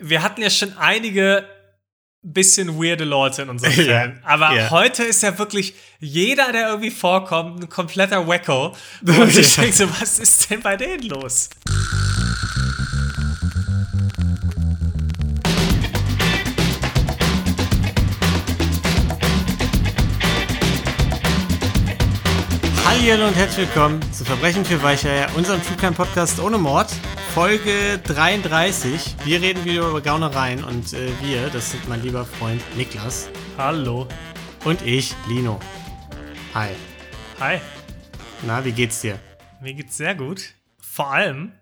wir hatten ja schon einige bisschen weirde Leute in unserem Film. Ja, Aber ja. heute ist ja wirklich jeder, der irgendwie vorkommt, ein kompletter Wacko. Und ich denke so, was ist denn bei denen los? Hallo und herzlich willkommen zu Verbrechen für Weicheier, unserem True Crime Podcast ohne Mord, Folge 33. Wir reden wieder über Gaunereien und äh, wir, das sind mein lieber Freund Niklas Hallo. und ich, Lino. Hi. Hi. Na, wie geht's dir? Mir geht's sehr gut. Vor allem,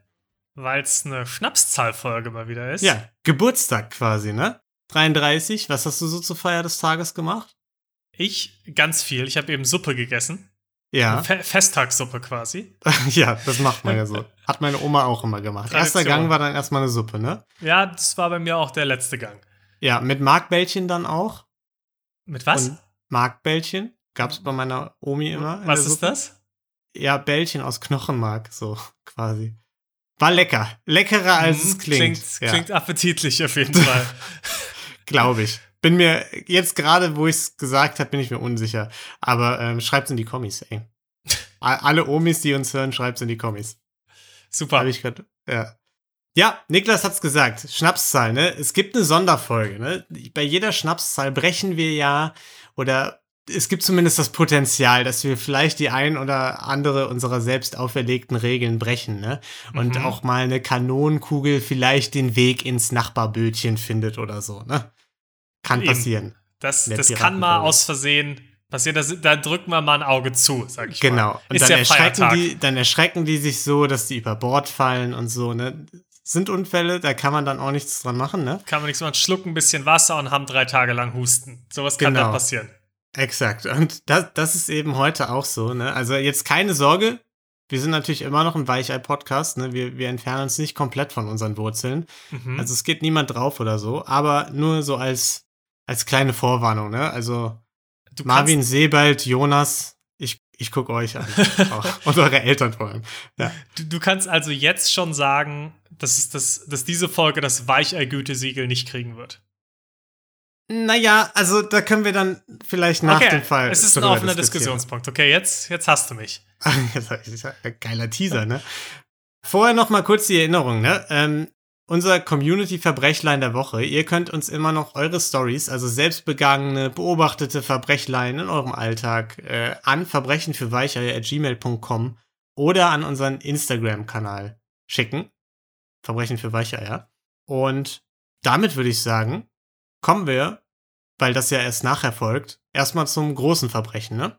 weil es eine Schnapszahlfolge mal wieder ist. Ja, Geburtstag quasi, ne? 33. Was hast du so zur Feier des Tages gemacht? Ich ganz viel. Ich habe eben Suppe gegessen. Ja, Fe Festtagssuppe quasi. ja, das macht man ja so. Hat meine Oma auch immer gemacht. Erster Tradition. Gang war dann erstmal eine Suppe, ne? Ja, das war bei mir auch der letzte Gang. Ja, mit Markbällchen dann auch. Mit was? Und Markbällchen gab's bei meiner Omi immer. was ist Suppe. das? Ja, Bällchen aus Knochenmark, so quasi. War lecker. Leckerer als Mhm, es klingt. Klingt, ja, klingt appetitlich auf jeden Fall. glaube ich. Bin mir jetzt gerade, wo ich es gesagt habe, bin ich mir unsicher. Aber ähm, schreibt's in die Kommis, ey. Alle Omis, die uns hören, schreibt's in die Kommis. Super. Habe ich gerade. Ja. Ja, Niklas hat's gesagt. Schnapszahl, ne? Es gibt eine Sonderfolge, ne? Bei jeder Schnapszahl brechen wir ja oder es gibt zumindest das Potenzial, dass wir vielleicht die ein oder andere unserer selbst auferlegten Regeln brechen, ne? Und Mhm. auch mal eine Kanonenkugel vielleicht den Weg ins Nachbarbötchen findet oder so, ne? Kann Eben. passieren. Das, das kann mal aus Versehen passieren. Da, da drücken wir mal ein Auge zu, sag ich mal. Genau. Und dann ja erschrecken, Feiertag. die, dann erschrecken die sich so, dass die über Bord fallen und so, ne? Sind Unfälle, da kann man dann auch nichts dran machen, ne? Kann man nichts machen. Schlucken ein bisschen Wasser und haben drei Tage lang Husten. Sowas kann Genau. dann passieren. Exakt. Und das, das ist eben heute auch so, ne? Also jetzt keine Sorge. Wir sind natürlich immer noch ein Weichei-Podcast, ne? Wir, wir entfernen uns nicht komplett von unseren Wurzeln. Mhm. Also es geht niemand drauf oder so, aber nur so als, als kleine Vorwarnung, ne? Also du Marvin, Sebald, Jonas, ich, ich guck euch an. Auch. Und eure Eltern vor allem. Ja. Du, du kannst also jetzt schon sagen, dass, es das, dass diese Folge das Weichei-Gütesiegel nicht kriegen wird. Naja, also da können wir dann vielleicht nach okay, dem Fall. es ist ein offener. Diskussionspunkt. Okay, jetzt, jetzt hast du mich. Geiler Teaser, ne? Vorher noch mal kurz die Erinnerung, ne? Ähm, unser Community-Verbrechlein der Woche. Ihr könnt uns immer noch eure Stories, also selbstbegangene, beobachtete Verbrechlein in eurem Alltag, äh, an verbrechenfürweicheier.gmail.com oder an unseren Instagram-Kanal schicken. Verbrechen für Weicheier. Und damit würde ich sagen, kommen wir, weil das ja erst nachher folgt, erstmal zum großen Verbrechen, ne?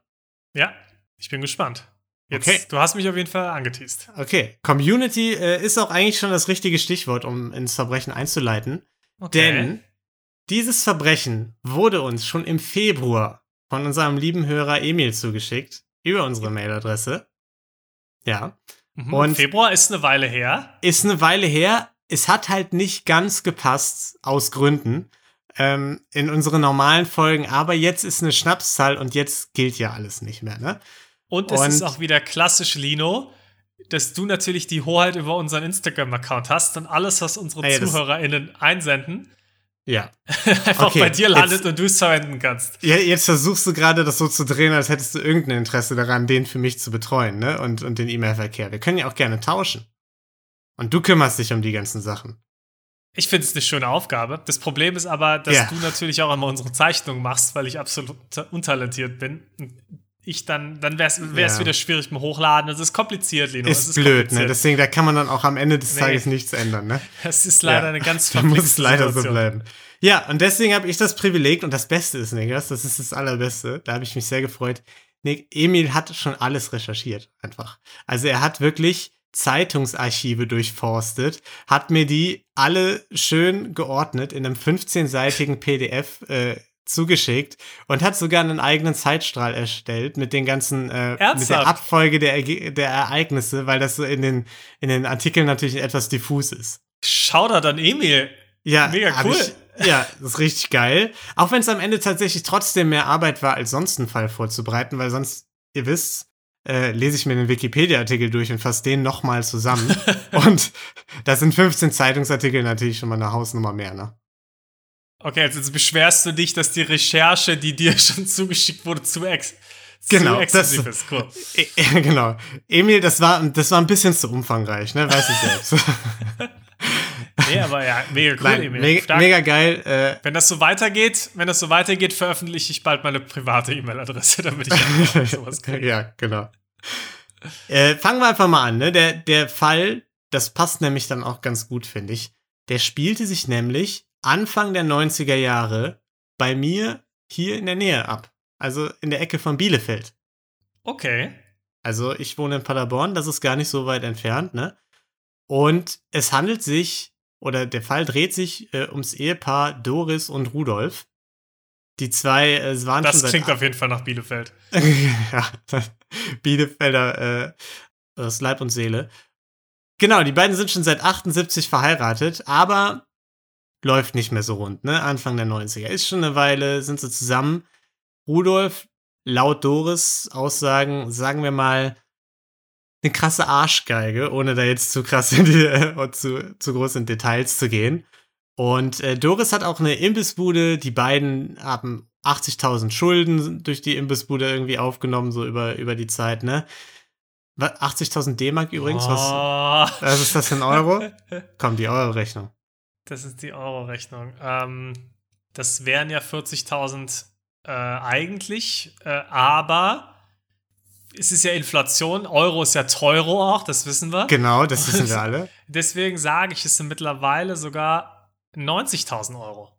Ja, ich bin gespannt. Jetzt, Okay. Du hast mich auf jeden Fall angeteased. Okay, Community äh, ist auch eigentlich schon das richtige Stichwort, um ins Verbrechen einzuleiten. Okay. Denn dieses Verbrechen wurde uns schon im Februar von unserem lieben Hörer Emil zugeschickt, über unsere Mailadresse. Ja, Mhm. und- Februar ist eine Weile her. ist eine Weile her. Es hat halt nicht ganz gepasst, aus Gründen, ähm, in unsere normalen Folgen. Aber jetzt ist eine Schnapszahl und jetzt gilt ja alles nicht mehr, ne? Und es Und- ist auch wieder klassisch Lino, dass du natürlich die Hoheit über unseren Instagram-Account hast und alles, was unsere Ey, ZuhörerInnen einsenden, Ja. einfach Okay, bei dir landet jetzt- und du es verwenden kannst. Ja, jetzt versuchst du gerade das so zu drehen, als hättest du irgendein Interesse daran, den für mich zu betreuen, ne? Und, und den E-Mail-Verkehr. Wir können ja auch gerne tauschen. Und du kümmerst dich um die ganzen Sachen. Ich finde es eine schöne Aufgabe. Das Problem ist aber, dass Ja. du natürlich auch immer unsere Zeichnungen machst, weil ich absolut untalentiert bin. Ich dann, dann wäre es Ja. wieder schwierig mit Hochladen. Es ist kompliziert, Lino. es Ist, blöd, ne? Deswegen, da kann man dann auch am Ende des Nee. Tages nichts ändern, ne? Das ist leider Ja. eine ganz Da muss es leider so Situation. bleiben. Ja, und deswegen habe ich das Privileg, und das Beste ist, Niklas, das ist das Allerbeste, da habe ich mich sehr gefreut. Nick, Emil hat schon alles recherchiert, einfach. Also er hat wirklich Zeitungsarchive durchforstet, hat mir die alle schön geordnet in einem 15-seitigen PDF äh, zugeschickt und hat sogar einen eigenen Zeitstrahl erstellt mit den ganzen, äh, mit der? Abfolge der, Erge- der Ereignisse, weil das so in den, in den Artikeln natürlich etwas diffus ist. Shoutout an Emil. Ja, Mega cool. Ich, ja, das ist richtig geil. Auch wenn es am Ende tatsächlich trotzdem mehr Arbeit war, als sonst einen Fall vorzubereiten, weil sonst, ihr wisst, äh, lese ich mir den Wikipedia-Artikel durch und fasse den nochmal zusammen. und da sind 15 Zeitungsartikel natürlich schon mal eine Hausnummer mehr, ne? Okay, jetzt, jetzt beschwerst du dich, dass die Recherche, die dir schon zugeschickt wurde, zu ex Genau, zu exzessiv das- ist. Cool. E- genau. Emil, das war, das war ein bisschen zu umfangreich, ne? Weiß ich selbst. Nee, aber ja, mega cool, Nein, Emil. mega, mega geil. Äh, Wenn das so weitergeht, wenn das so weitergeht, veröffentliche ich bald meine private E-Mail-Adresse, damit ich sowas kriege. ja, genau. Äh, fangen wir einfach mal an. Ne? Der, der Fall, das passt nämlich dann auch ganz gut, finde ich. Der spielte sich nämlich Anfang der 90er Jahre bei mir hier in der Nähe ab. Also in der Ecke von Bielefeld. Okay. Also ich wohne in Paderborn, das ist gar nicht so weit entfernt, ne? Und es handelt sich, oder der Fall dreht sich äh, ums Ehepaar Doris und Rudolf. Die zwei äh, waren Das schon seit klingt auf jeden Fall nach Bielefeld. ja, Bielefelder äh, aus Leib und Seele. Genau, die beiden sind schon seit 78 verheiratet, aber läuft nicht mehr so rund, ne? Anfang der 90er. Ist schon eine Weile, sind sie zusammen. Rudolf, laut Doris Aussagen, sagen wir mal, eine krasse Arschgeige, ohne da jetzt zu krass in die, äh, zu, zu groß in Details zu gehen. Und äh, Doris hat auch eine Imbissbude. Die beiden haben 80.000 Schulden durch die Imbissbude irgendwie aufgenommen, so über, über die Zeit, ne? Wa- 80.000 D-Mark übrigens, was, oh. was ist das in Euro? Komm, die Euro-Rechnung. Das ist die Euro-Rechnung. Ähm, das wären ja 40.000 äh, eigentlich, äh, aber es ist ja Inflation. Euro ist ja Teuro auch, das wissen wir. Genau, das wissen wir alle. Deswegen sage ich, es sind mittlerweile sogar 90.000 Euro.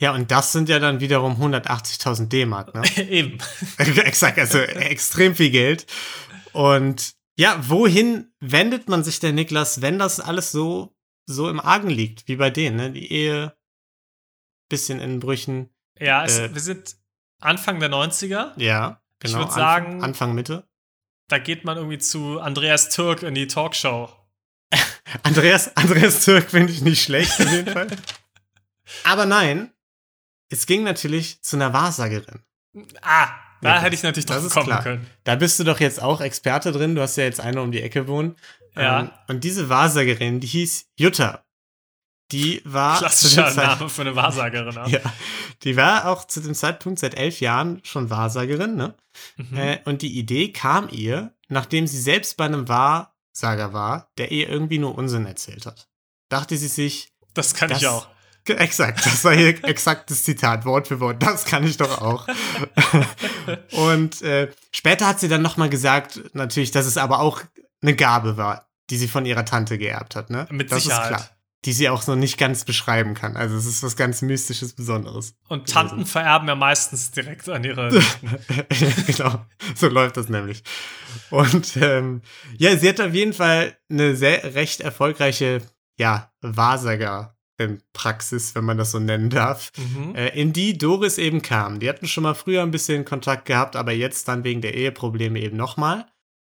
Ja, und das sind ja dann wiederum 180.000 D-Mark, ne? Eben. Exakt, also extrem viel Geld. Und ja, wohin wendet man sich denn, Niklas, wenn das alles so, so im Argen liegt, wie bei denen, ne? Die Ehe, bisschen in Brüchen. Ja, es, Äh. wir sind Anfang der 90er. Ja, Ich genau. würd Anfang- sagen- Anfang Mitte. Da geht man irgendwie zu Andreas Türk in die Talkshow. Andreas, Andreas Türk finde ich nicht schlecht, auf jeden Fall. Aber nein, es ging natürlich zu einer Wahrsagerin. Ah, da Ja, hätte ich natürlich drauf kommen klar. können. Da bist du doch jetzt auch Experte drin. Du hast ja jetzt eine um die Ecke wohnen. Ja. Ähm, und diese Wahrsagerin, die hieß Jutta. Die war Klassischer Name für eine Wahrsagerin. ne? Ja, die war auch zu dem Zeitpunkt seit elf Jahren schon Wahrsagerin, ne? Mhm. Äh, und die Idee kam ihr, nachdem sie selbst bei einem Wahrsager war, der ihr irgendwie nur Unsinn erzählt hat. Dachte sie sich, das kann das- ich auch. Exakt, das war hier exaktes Zitat, Wort für Wort. Das kann ich doch auch. und äh, später hat sie dann nochmal gesagt, natürlich, dass es aber auch eine Gabe war, die sie von ihrer Tante geerbt hat. Ne? Mit das Sicherheit. ist klar. Die sie auch noch nicht ganz beschreiben kann. Also es ist was ganz Mystisches, Besonderes. Und Tanten vererben ja meistens direkt an ihre genau, so läuft das nämlich. Und ähm, ja, sie hat auf jeden Fall eine sehr recht erfolgreiche, ja, Wahrsager-Praxis, wenn man das so nennen darf, Mhm. äh, in die Doris eben kam. Die hatten schon mal früher ein bisschen Kontakt gehabt, aber jetzt dann wegen der Eheprobleme eben nochmal.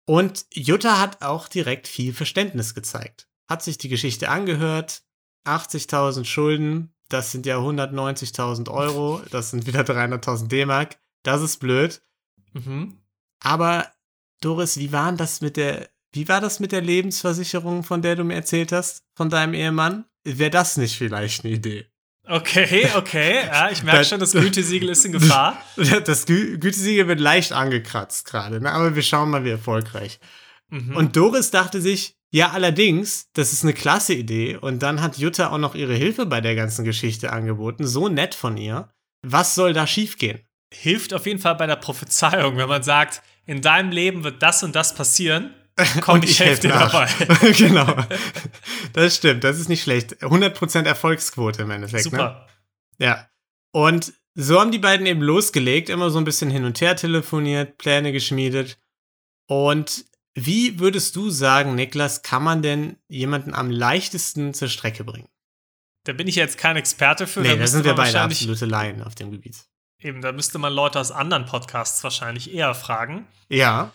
Und Jutta hat auch direkt viel Verständnis gezeigt. Hat sich die Geschichte angehört, 80.000 Schulden, das sind ja 190.000 Euro, das sind wieder 300.000 D-Mark. Das ist blöd. Mhm. Aber Doris, wie war das mit der, wie war das mit der Lebensversicherung, von der du mir erzählt hast, von deinem Ehemann? Wäre das nicht vielleicht eine Idee? Okay, okay. Ja, ich merke Das- schon, das Gütesiegel ist in Gefahr. Das Gü Gütesiegel wird leicht angekratzt gerade, ne? aber wir schauen mal, wie erfolgreich. Mhm. Und Doris dachte sich, ja, allerdings, das ist eine klasse Idee. Und dann hat Jutta auch noch ihre Hilfe bei der ganzen Geschichte angeboten. So nett von ihr. Was soll da schiefgehen? hilft auf jeden Fall bei der Prophezeiung, wenn man sagt, in deinem Leben wird das und das passieren. Komm, Und ich helfe dir dabei. genau. Das stimmt, das ist nicht schlecht. 100% Erfolgsquote im Endeffekt. Ne? Super. Ja. Und so haben die beiden eben losgelegt, immer so ein bisschen hin und her telefoniert, Pläne geschmiedet. Und wie würdest du sagen, Niklas, kann man denn jemanden am leichtesten zur Strecke bringen? Da bin ich jetzt kein Experte für. Nee, da müsste sind wir beide absolute Laien auf dem Gebiet. Eben, da müsste man Leute aus anderen Podcasts wahrscheinlich eher fragen. Ja,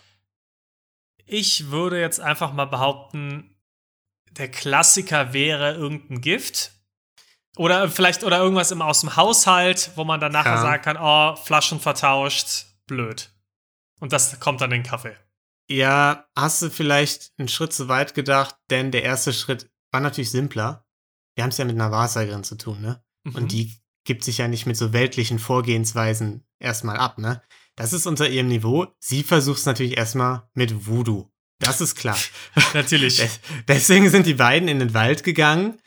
Ich würde jetzt einfach mal behaupten, der Klassiker wäre irgendein Gift. Oder vielleicht oder irgendwas im, aus dem Haushalt, wo man dann nachher Ja. sagen kann, oh, Flaschen vertauscht, blöd. Und das kommt dann in den Kaffee. Ja, hast du vielleicht einen Schritt zu weit gedacht, denn der erste Schritt war natürlich simpler. Wir haben es ja mit einer Wahrsagerin zu tun, ne? Mhm. Und die gibt sich ja nicht mit so weltlichen Vorgehensweisen erstmal ab, ne? Das ist unter ihrem Niveau. Sie versucht es natürlich erstmal mit Voodoo. Das ist klar. Natürlich. Des- Deswegen sind die beiden in den Wald gegangen,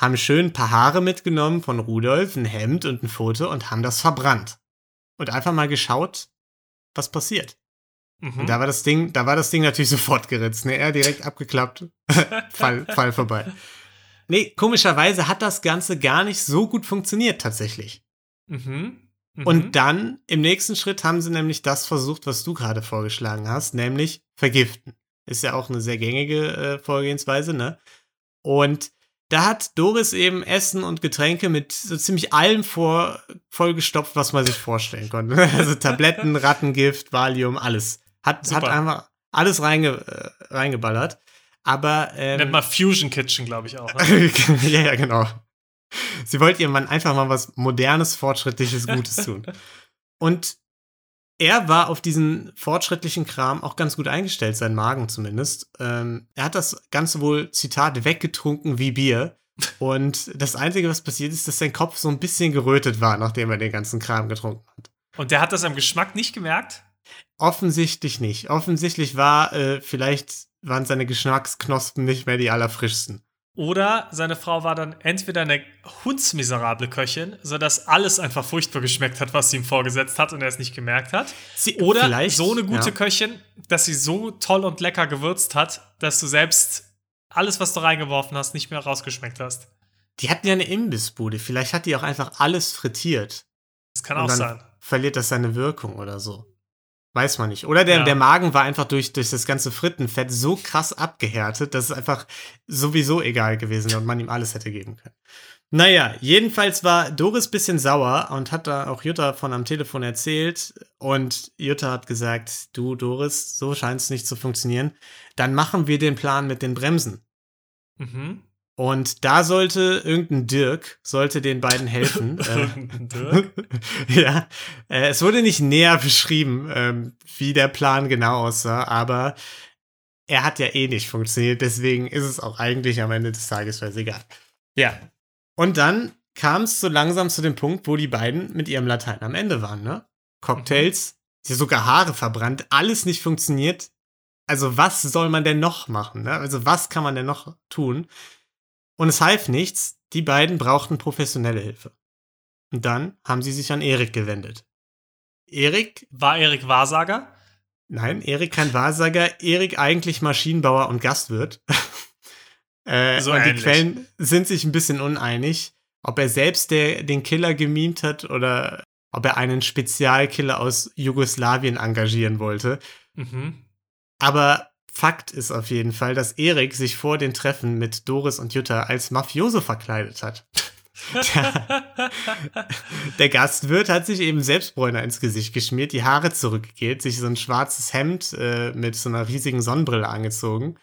haben schön ein paar Haare mitgenommen von Rudolf, ein Hemd und ein Foto und haben das verbrannt. Und einfach mal geschaut, was passiert. Mhm. Und da war das Ding, da war das Ding natürlich sofort geritzt. Ne? Er direkt abgeklappt. Fall, Fall vorbei. Nee, komischerweise hat das Ganze gar nicht so gut funktioniert tatsächlich. Mhm. Mhm. Und dann im nächsten Schritt haben sie nämlich das versucht, was du gerade vorgeschlagen hast, nämlich vergiften. Ist ja auch eine sehr gängige äh, Vorgehensweise, ne? Und da hat Doris eben Essen und Getränke mit so ziemlich allem vor, vollgestopft, was man sich vorstellen konnte. Also Tabletten, Rattengift, Valium, alles. Hat, hat einfach alles reinge, äh, reingeballert. Aber ähm, Nennt man Fusion Kitchen, glaube ich auch. Ne? ja, ja, genau. Sie wollte ihrem Mann einfach mal was Modernes, Fortschrittliches, Gutes tun. Und er war auf diesen fortschrittlichen Kram auch ganz gut eingestellt, sein Magen zumindest. Ähm, er hat das Ganze wohl, Zitat, weggetrunken wie Bier. Und das Einzige, was passiert ist, dass sein Kopf so ein bisschen gerötet war, nachdem er den ganzen Kram getrunken hat. Und der hat das am Geschmack nicht gemerkt? Offensichtlich nicht. Offensichtlich war, äh, vielleicht waren seine Geschmacksknospen nicht mehr die allerfrischsten. Oder seine Frau war dann entweder eine hundsmiserable Köchin, sodass alles einfach furchtbar geschmeckt hat, was sie ihm vorgesetzt hat und er es nicht gemerkt hat. Sie, Oder so eine gute ja. Köchin, dass sie so toll und lecker gewürzt hat, dass du selbst alles, was du reingeworfen hast, nicht mehr rausgeschmeckt hast. Die hatten ja eine Imbissbude. Vielleicht hat die auch einfach alles frittiert. Das kann Und auch dann sein. verliert das seine Wirkung oder so. Weiß man nicht. Oder der, Ja. der Magen war einfach durch, durch das ganze Frittenfett so krass abgehärtet, dass es einfach sowieso egal gewesen wäre und man ihm alles hätte geben können. Naja, jedenfalls war Doris bisschen sauer und hat da auch Jutta von am Telefon erzählt. Und Jutta hat gesagt, du Doris, so scheint es nicht zu funktionieren. Dann machen wir den Plan mit den Bremsen. Mhm. Und da sollte irgendein Dirk, sollte den beiden helfen. äh, Irgendein Dirk. ja, äh, es wurde nicht näher beschrieben, ähm, wie der Plan genau aussah, aber er hat ja eh nicht funktioniert, deswegen ist es auch eigentlich am Ende des Tages egal. Ja. Und dann kam es so langsam zu dem Punkt, wo die beiden mit ihrem Latein am Ende waren, ne? Cocktails, sie sogar Haare verbrannt, alles nicht funktioniert. Also was soll man denn noch machen, ne? Also was kann man denn noch tun? Und es half nichts, die beiden brauchten professionelle Hilfe. Und dann haben sie sich an Erik gewendet. Erik, War Erik Wahrsager? nein, Erik kein Wahrsager, Erik eigentlich Maschinenbauer und Gastwirt. äh, So und die. Quellen sind sich ein bisschen uneinig, ob er selbst der, den Killer gemimt hat oder ob er einen Spezialkiller aus Jugoslawien engagieren wollte. Mhm. Aber Fakt ist auf jeden Fall, dass Erik sich vor den Treffen mit Doris und Jutta als Mafioso verkleidet hat. Der, der Gastwirt hat sich eben Selbstbräuner ins Gesicht geschmiert, die Haare zurückgegelt, sich so ein schwarzes Hemd äh, mit so einer riesigen Sonnenbrille angezogen.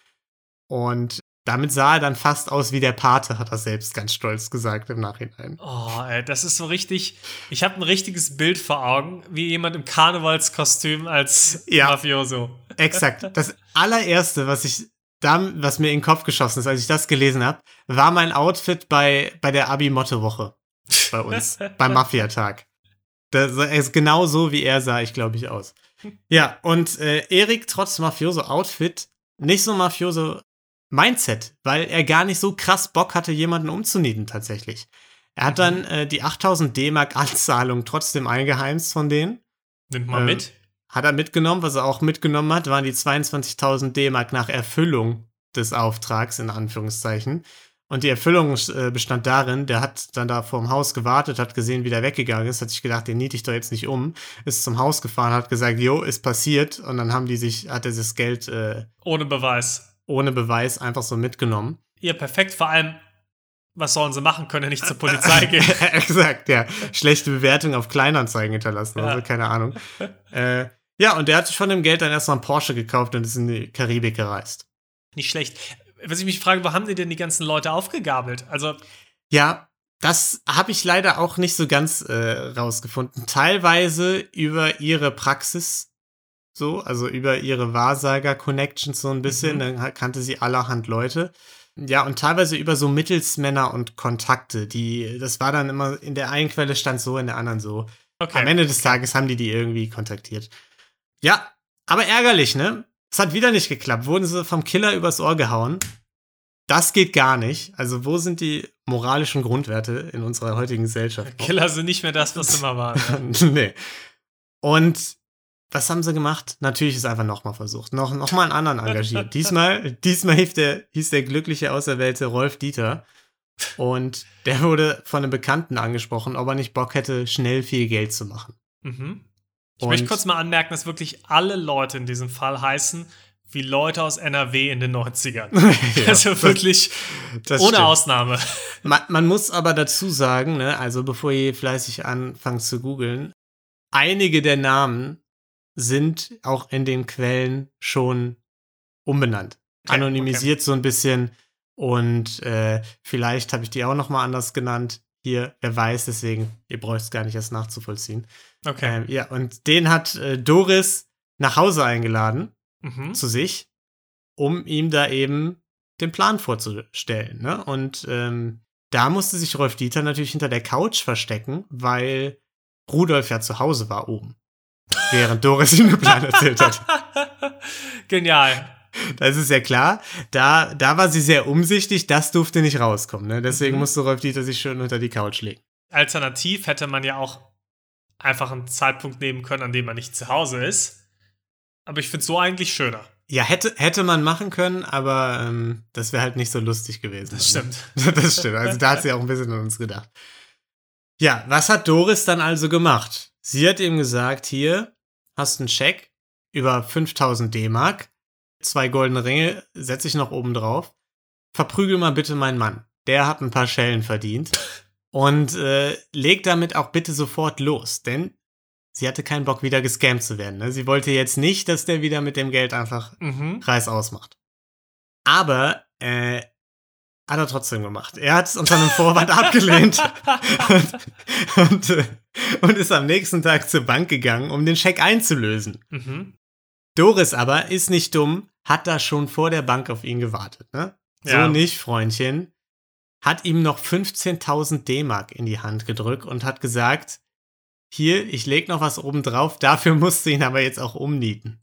Und damit sah er dann fast aus wie der Pate, hat er selbst ganz stolz gesagt im Nachhinein. Oh, ey, das ist so richtig. Ich habe ein richtiges Bild vor Augen, wie jemand im Karnevalskostüm als Ja. Mafioso. Exakt. Das allererste, was ich da, was mir in den Kopf geschossen ist, als ich das gelesen habe, war mein Outfit bei, bei der Abi-Motto-Woche bei uns, beim Mafia-Tag. Das ist genau so, wie er sah ich, glaube ich, aus. Ja, und äh, Erik, trotz Mafioso-Outfit, nicht so Mafioso-Mindset, weil er gar nicht so krass Bock hatte, jemanden umzunieten tatsächlich. Er hat dann äh, die 8000 D-Mark Anzahlung trotzdem eingeheimst von denen. Nimmt mal Äh, mit. Hat er mitgenommen, was er auch mitgenommen hat, waren die 22.000 D-Mark nach Erfüllung des Auftrags, in Anführungszeichen. Und die Erfüllung äh, bestand darin, der hat dann da vorm Haus gewartet, hat gesehen, wie der weggegangen ist, hat sich gedacht, den niete ich doch jetzt nicht um, ist zum Haus gefahren, hat gesagt, jo, ist passiert. Und dann haben die sich, hat er das Geld äh, Ohne Beweis. Ohne Beweis einfach so mitgenommen. Ihr perfekt, vor allem, was sollen sie machen, können ja nicht zur Polizei gehen. Exakt, ja. Schlechte Bewertung auf Kleinanzeigen hinterlassen, Ja. also keine Ahnung. äh, ja, und der hat sich von dem Geld dann erstmal einen Porsche gekauft und ist in die Karibik gereist. Nicht schlecht. Was ich mich frage, wo haben die denn die ganzen Leute aufgegabelt? Also, Ja, das habe ich leider auch nicht so ganz äh, rausgefunden. Teilweise über ihre Praxis, so, also über ihre Wahrsager-Connections so ein bisschen. Mhm. Dann kannte sie allerhand Leute. Ja, und teilweise über so Mittelsmänner und Kontakte, die, das war dann immer, in der einen Quelle stand so, in der anderen so. Okay. Am Ende des Tages haben die die irgendwie kontaktiert. Ja, aber ärgerlich, ne? Es hat wieder nicht geklappt. Wurden sie vom Killer übers Ohr gehauen. Das geht gar nicht. Also, wo sind die moralischen Grundwerte in unserer heutigen Gesellschaft? Killer sind nicht mehr das, was sie immer waren. Ne? nee. Und was haben sie gemacht? Natürlich ist einfach nochmal versucht. Noch, noch mal einen anderen engagiert. diesmal, diesmal hieß der, hieß der glückliche Auserwählte Rolf Dieter. Und der wurde von einem Bekannten angesprochen, ob er nicht Bock hätte, schnell viel Geld zu machen. Mhm. Ich Und- möchte kurz mal anmerken, dass wirklich alle Leute in diesem Fall heißen wie Leute aus NRW in den 90ern. Ja, also das- wirklich das ohne stimmt. Ausnahme. Man, man muss aber dazu sagen, ne, also bevor ihr fleißig anfangt zu googeln, einige der Namen sind auch in den Quellen schon umbenannt. Okay, Anonymisiert so ein bisschen und äh, vielleicht habe ich die auch noch mal anders genannt. Hier, wer weiß, deswegen, ihr braucht es gar nicht erst nachzuvollziehen. Okay. Ähm, ja, und den hat äh, Doris nach Hause eingeladen Mhm. zu sich, um ihm da eben den Plan vorzustellen. Ne? Und ähm, da musste sich Rolf Dieter natürlich hinter der Couch verstecken, weil Rudolf ja zu Hause war oben. Während Doris ihm den Plan erzählt hat. Genial. Das ist ja klar. Da, da war sie sehr umsichtig, das durfte nicht rauskommen. Ne? Deswegen Mhm. musste Rolf Dieter sich schön unter die Couch legen. Alternativ hätte man ja auch einfach einen Zeitpunkt nehmen können, an dem man nicht zu Hause ist. Aber ich finde so eigentlich schöner. Ja, hätte, hätte man machen können, aber ähm, das wäre halt nicht so lustig gewesen. Das dann, stimmt. Ne? Das stimmt. Also da hat sie auch ein bisschen an uns gedacht. Ja, was hat Doris dann also gemacht? Sie hat ihm gesagt, hier hast du einen Scheck über 5000 D-Mark, zwei goldene Ringe, setze ich noch oben drauf. Verprügel mal bitte meinen Mann. Der hat ein paar Schellen verdient. Und äh, leg damit auch bitte sofort los, denn sie hatte keinen Bock, wieder gescammt zu werden. Ne? Sie wollte jetzt nicht, dass der wieder mit dem Geld einfach Mhm. Preis ausmacht. Aber äh, hat er trotzdem gemacht. Er hat es unter einem Vorwand abgelehnt und, und, äh, und ist am nächsten Tag zur Bank gegangen, um den Scheck einzulösen. mhm. Doris aber ist nicht dumm, hat da schon vor der Bank auf ihn gewartet. Ne? So Ja. nicht, Freundchen. Hat ihm noch 15.000 D-Mark in die Hand gedrückt und hat gesagt, hier, ich leg noch was oben drauf, dafür musst du ihn aber jetzt auch umnieten.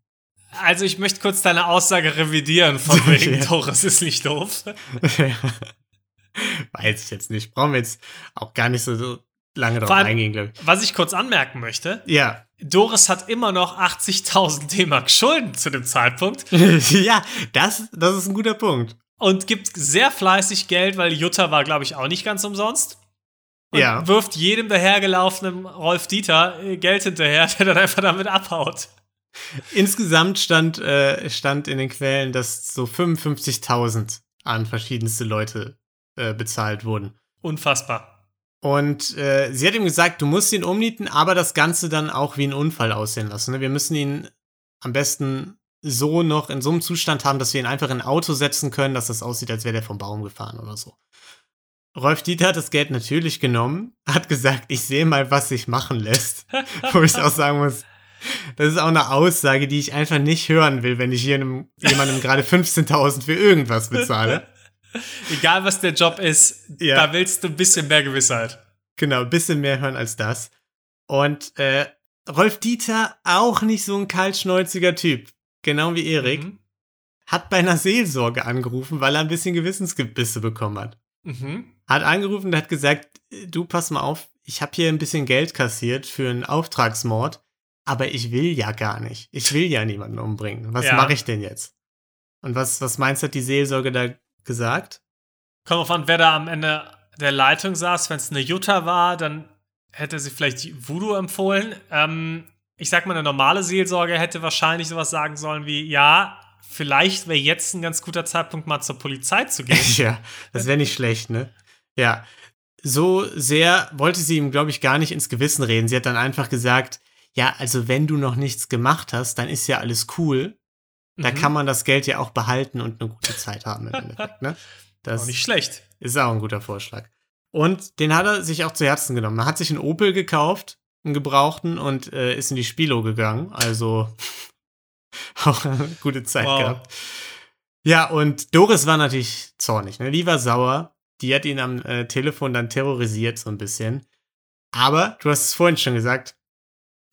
Also ich möchte kurz deine Aussage revidieren, von wegen Ja. Doris ist nicht doof. Weiß ich jetzt nicht. Brauchen wir jetzt auch gar nicht so, lange drauf Vor allem- eingehen, glaube Was ich kurz anmerken möchte, ich. Ja. Doris hat immer noch 80.000 D-Mark Schulden zu dem Zeitpunkt ja, das, das ist ein guter Punkt. und gibt sehr fleißig Geld, weil Jutta war, glaube ich, auch nicht ganz umsonst. Und Ja. wirft jedem dahergelaufenen Rolf Dieter äh, Geld hinterher, der dann einfach damit abhaut. Insgesamt stand, äh, stand in den Quellen, dass so 55.000 an verschiedenste Leute äh, bezahlt wurden. Unfassbar. Und äh, sie hat ihm gesagt, du musst ihn umnieten, aber das Ganze dann auch wie ein Unfall aussehen lassen. ne? Wir müssen ihn am besten so noch in so einem Zustand haben, dass wir ihn einfach in ein Auto setzen können, dass das aussieht, als wäre der vom Baum gefahren oder so. Rolf Dieter hat das Geld natürlich genommen, hat gesagt, ich sehe mal, was sich machen lässt. Wo ich auch sagen muss, das ist auch eine Aussage, die ich einfach nicht hören will, wenn ich hier einem, jemandem gerade 15.000 für irgendwas bezahle. Egal, was der Job ist, Ja. da willst du ein bisschen mehr Gewissheit. Genau, ein bisschen mehr hören als das. Und äh, Rolf Dieter, auch nicht so ein kaltschnäuziger Typ, genau wie Erik, Mhm. hat bei einer Seelsorge angerufen, weil er ein bisschen Gewissensgebisse bekommen hat. Mhm. Hat angerufen und hat gesagt, du pass mal auf, ich habe hier ein bisschen Geld kassiert für einen Auftragsmord, aber ich will ja gar nicht. Ich will ja niemanden umbringen. Was Ja. mache ich denn jetzt? Und was, was meinst du, hat die Seelsorge da gesagt? Kommt auf an, wer da am Ende der Leitung saß. Wenn es eine Jutta war, dann hätte sie vielleicht Voodoo empfohlen. Ähm, ich sag mal, eine normale Seelsorge hätte wahrscheinlich sowas sagen sollen wie, ja, vielleicht wäre jetzt ein ganz guter Zeitpunkt, mal zur Polizei zu gehen. ja, das wäre nicht schlecht, ne? Ja. So sehr wollte sie ihm, glaube ich, gar nicht ins Gewissen reden. Sie hat dann einfach gesagt, ja, also wenn du noch nichts gemacht hast, dann ist ja alles cool. Da Mhm. kann man das Geld ja auch behalten und eine gute Zeit haben im Endeffekt, ne? Das Auch nicht schlecht. ist auch ein guter Vorschlag. Und den hat er sich auch zu Herzen genommen. Er hat sich einen Opel gekauft, einen gebrauchten, und äh, ist in die Spilo gegangen. Also auch eine gute Zeit Wow. gehabt. Ja, und Doris war natürlich zornig, ne? Die war sauer. Die hat ihn am äh, Telefon dann terrorisiert so ein bisschen. Aber du hast es vorhin schon gesagt,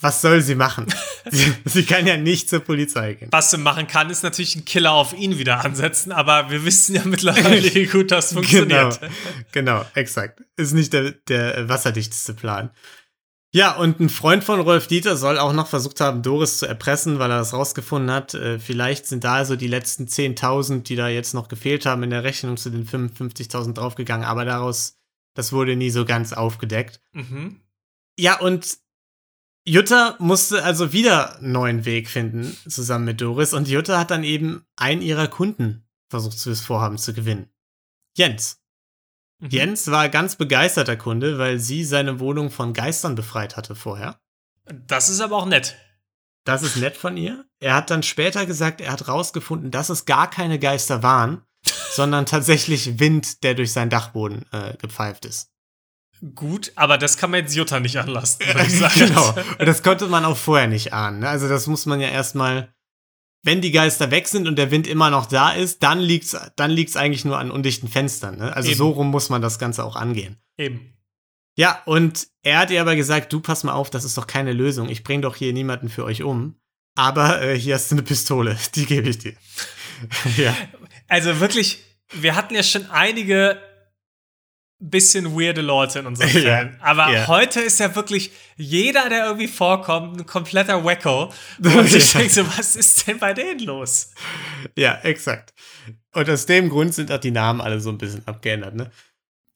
was soll sie machen? sie, sie kann ja nicht zur Polizei gehen. Was sie machen kann, ist natürlich einen Killer auf ihn wieder ansetzen, aber wir wissen ja mittlerweile, wie gut das funktioniert. Genau, genau, exakt. Ist nicht der, der wasserdichteste Plan. Ja, und ein Freund von Rolf Dieter soll auch noch versucht haben, Doris zu erpressen, weil er das rausgefunden hat. Äh, vielleicht sind da also die letzten 10.000, die da jetzt noch gefehlt haben, in der Rechnung zu den 55.000 draufgegangen. Aber daraus, das wurde nie so ganz aufgedeckt. Mhm. Ja, und Jutta musste also wieder einen neuen Weg finden, zusammen mit Doris. Und Jutta hat dann eben einen ihrer Kunden versucht, fürs Vorhaben zu gewinnen. Jens. Mhm. Jens war ganz begeisterter Kunde, weil sie seine Wohnung von Geistern befreit hatte vorher. Das ist aber auch nett. Das ist nett von ihr. Er hat dann später gesagt, er hat rausgefunden, dass es gar keine Geister waren, sondern tatsächlich Wind, der durch seinen Dachboden äh, gepfeift ist. Gut, aber das kann man jetzt Jutta nicht anlassen, würde ich sagen. genau. Und das konnte man auch vorher nicht ahnen. Ne? Also das muss man ja erstmal, wenn die Geister weg sind und der Wind immer noch da ist, dann liegt's, dann liegt's eigentlich nur an undichten Fenstern. Ne? Also Eben. so rum muss man das Ganze auch angehen. Eben. Ja, und er hat ihr aber gesagt, du pass mal auf, das ist doch keine Lösung. Ich bring doch hier niemanden für euch um. Aber äh, hier hast du eine Pistole, die gebe ich dir. ja. Also wirklich, wir hatten ja schon einige bisschen weirde Leute in unseren Ja, Fällen. Aber ja. heute ist ja wirklich jeder, der irgendwie vorkommt, ein kompletter Wacko. Und ich Ja. denke so, was ist denn bei denen los? Ja, exakt. Und aus dem Grund sind auch die Namen alle so ein bisschen abgeändert, ne?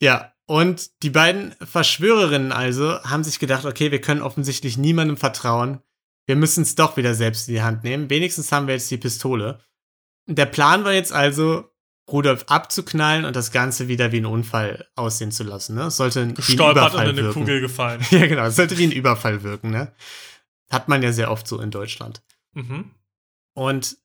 Ja, und die beiden Verschwörerinnen also haben sich gedacht, okay, wir können offensichtlich niemandem vertrauen. Wir müssen es doch wieder selbst in die Hand nehmen. Wenigstens haben wir jetzt die Pistole. Der Plan war jetzt also, Rudolf abzuknallen und das Ganze wieder wie ein Unfall aussehen zu lassen. Ne? Es sollte wie ein Gestolpert und Überfall in eine wirken. Kugel gefallen. Ja, genau. Es sollte wie ein Überfall wirken. Ne? Hat man ja sehr oft so in Deutschland. Mhm. Und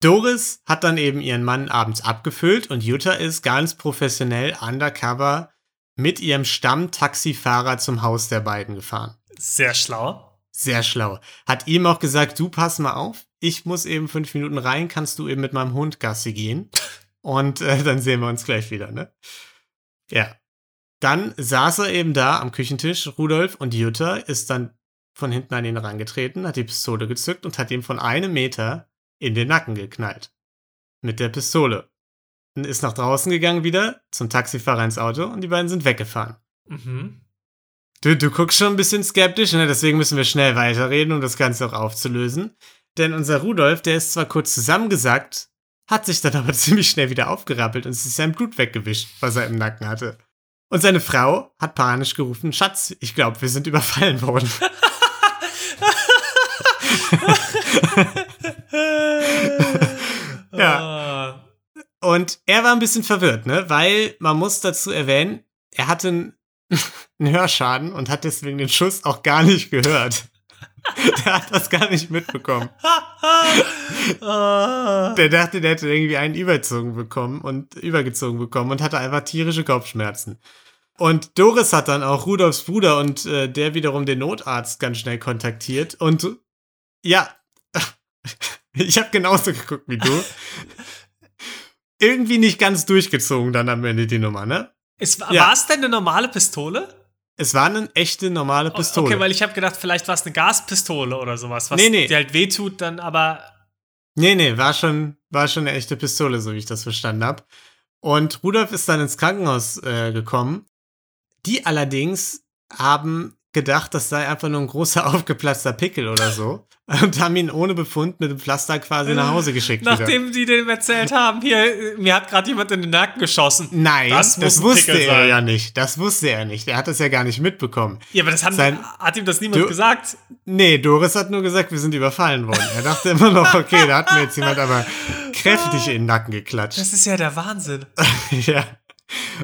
Doris hat dann eben ihren Mann abends abgefüllt und Jutta ist ganz professionell undercover mit ihrem Stammtaxifahrer zum Haus der beiden gefahren. Sehr schlau. Sehr schlau. Hat ihm auch gesagt, du pass mal auf, ich muss eben fünf Minuten rein, kannst du eben mit meinem Hund Gassi gehen. Und äh, dann sehen wir uns gleich wieder, ne? Ja. Dann saß er eben da am Küchentisch, Rudolf, und Jutta ist dann von hinten an ihn herangetreten, hat die Pistole gezückt und hat ihm von einem Meter in den Nacken geknallt. Mit der Pistole. Und ist nach draußen gegangen wieder, zum Taxifahrer ins Auto und die beiden sind weggefahren. Mhm. Du, du guckst schon ein bisschen skeptisch, ne? deswegen müssen wir schnell weiterreden, um das Ganze auch aufzulösen. Denn unser Rudolf, der ist zwar kurz zusammengesackt, hat sich dann aber ziemlich schnell wieder aufgerappelt und es ist sein Blut weggewischt, was er im Nacken hatte. Und seine Frau hat panisch gerufen, Schatz, ich glaube, wir sind überfallen worden. ja. Und er war ein bisschen verwirrt, ne? Weil man muss dazu erwähnen, er hatte einen, einen Hörschaden und hat deswegen den Schuss auch gar nicht gehört. Der hat das gar nicht mitbekommen. Der dachte, der hätte irgendwie einen überzogen bekommen und übergezogen bekommen und hatte einfach tierische Kopfschmerzen. Und Doris hat dann auch Rudolfs Bruder und äh, der wiederum den Notarzt ganz schnell kontaktiert. Und ja, ich habe genauso geguckt wie du. Irgendwie nicht ganz durchgezogen dann am Ende die Nummer, ne? Es, war Ja. es denn eine normale Pistole? Es war eine echte normale Pistole. Okay, weil ich habe gedacht, vielleicht war es eine Gaspistole oder sowas, was Nee, nee. dir halt wehtut, dann aber. Nee, nee, war schon, war schon eine echte Pistole, so wie ich das verstanden habe. Und Rudolf ist dann ins Krankenhaus äh, gekommen. Die allerdings haben gedacht, das sei einfach nur ein großer aufgeplatzter Pickel oder so. Und haben ihn ohne Befund mit dem Pflaster quasi nach Hause geschickt. wieder. Nachdem die dem erzählt haben, hier, mir hat gerade jemand in den Nacken geschossen. Nein, Das das, wusste er sein. ja nicht. Das wusste er nicht. Er hat das ja gar nicht mitbekommen. Ja, aber das haben, Sein- hat ihm das niemand Du- gesagt. Nee, Doris hat nur gesagt, wir sind überfallen worden. Er dachte immer noch, okay, da hat mir jetzt jemand aber kräftig in den Nacken geklatscht. Das ist ja der Wahnsinn. ja.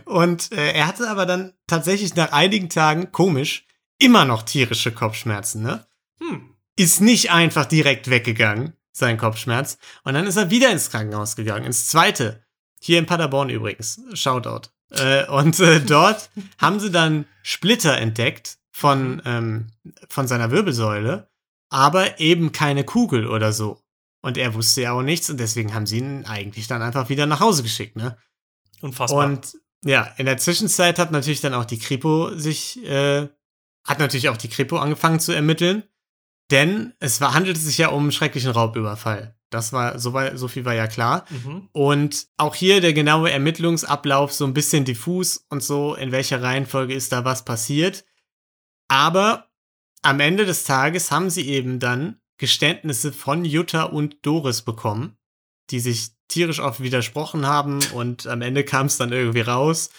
Und äh, er hatte aber dann tatsächlich nach einigen Tagen, komisch, immer noch tierische Kopfschmerzen, ne? Hm. Ist nicht einfach direkt weggegangen, sein Kopfschmerz. Und dann ist er wieder ins Krankenhaus gegangen, ins zweite. Hier in Paderborn übrigens. Shoutout. Äh, und äh, dort haben sie dann Splitter entdeckt von, ähm, von seiner Wirbelsäule, aber eben keine Kugel oder so. Und er wusste ja auch nichts und deswegen haben sie ihn eigentlich dann einfach wieder nach Hause geschickt, ne? Unfassbar. Und ja, in der Zwischenzeit hat natürlich dann auch die Kripo sich, äh, hat natürlich auch die Kripo angefangen zu ermitteln, denn es war, handelte sich ja um einen schrecklichen Raubüberfall. Das war, so, war, so viel war ja klar. mhm. Und auch hier der genaue Ermittlungsablauf so ein bisschen diffus und so, in welcher Reihenfolge ist da was passiert. Aber am Ende des Tages haben sie eben dann Geständnisse von Jutta und Doris bekommen, die sich tierisch oft widersprochen haben und am Ende kam es dann irgendwie raus.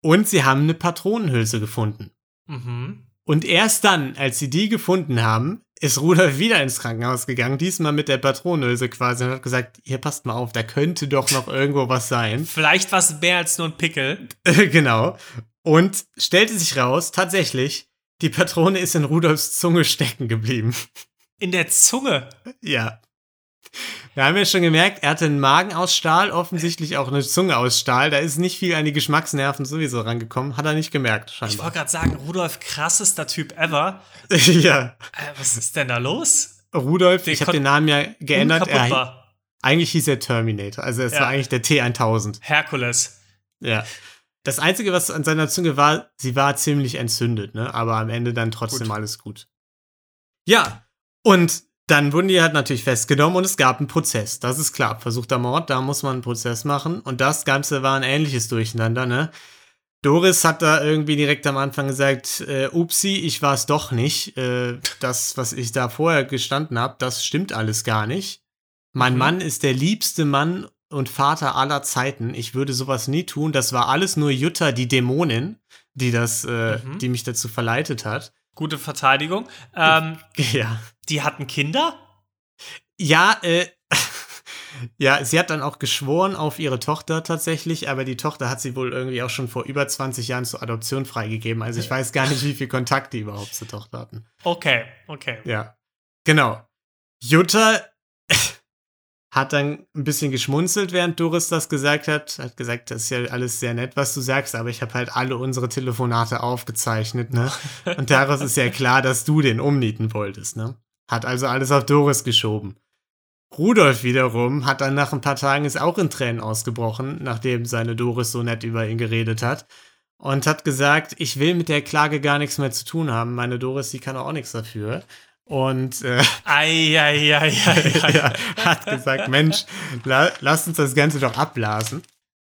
Und sie haben eine Patronenhülse gefunden. Mhm. Und erst dann, als sie die gefunden haben, ist Rudolf wieder ins Krankenhaus gegangen, diesmal mit der Patronenhülse quasi und hat gesagt, hier passt mal auf, da könnte doch noch irgendwo was sein. Vielleicht war es mehr als nur ein Pickel. genau. Und stellte sich raus, tatsächlich, die Patrone ist in Rudolfs Zunge stecken geblieben. In der Zunge. ja. Wir haben ja schon gemerkt, er hatte einen Magen aus Stahl, offensichtlich auch eine Zunge aus Stahl. Da ist nicht viel an die Geschmacksnerven sowieso rangekommen. Hat er nicht gemerkt, Ich scheinbar. wollte gerade sagen, Rudolf, krassester Typ ever. ja. Äh, was ist denn da los? Rudolf, Der ich habe den Namen ja geändert. Er, eigentlich hieß er Terminator. Also es Ja. war eigentlich der T1000. Herkules. Ja. Das Einzige, was an seiner Zunge war, sie war ziemlich entzündet, ne? Aber am Ende dann trotzdem Gut. alles gut. Ja. Und dann wurden die halt natürlich festgenommen und es gab einen Prozess. Das ist klar. Versuchter Mord, da muss man einen Prozess machen. Und das Ganze war ein ähnliches Durcheinander, ne? Doris hat da irgendwie direkt am Anfang gesagt, äh, upsi, ich war es doch nicht. Äh, das, was ich da vorher gestanden habe, das stimmt alles gar nicht. Mein Mhm. Mann ist der liebste Mann und Vater aller Zeiten. Ich würde sowas nie tun. Das war alles nur Jutta, die Dämonin, die das, äh, Mhm. die mich dazu verleitet hat. Gute Verteidigung. Ähm, Ja. die hatten Kinder? Ja, äh, ja, sie hat dann auch geschworen auf ihre Tochter tatsächlich, aber die Tochter hat sie wohl irgendwie auch schon vor über 20 Jahren zur Adoption freigegeben. Also ich weiß gar nicht, wie viel Kontakt die überhaupt zur Tochter hatten. Okay, okay. Ja. Genau. Jutta hat dann ein bisschen geschmunzelt, während Doris das gesagt hat. Hat gesagt, das ist ja alles sehr nett, was du sagst, aber ich habe halt alle unsere Telefonate aufgezeichnet, ne? Und daraus ist ja klar, dass du den umnieten wolltest, ne? Hat also alles auf Doris geschoben. Rudolf wiederum hat dann nach ein paar Tagen ist auch in Tränen ausgebrochen, nachdem seine Doris so nett über ihn geredet hat. Und hat gesagt, ich will mit der Klage gar nichts mehr zu tun haben. Meine Doris, die kann auch nichts dafür. Und äh, Eieieiei. ja, hat gesagt, Mensch, la, lass uns das Ganze doch abblasen.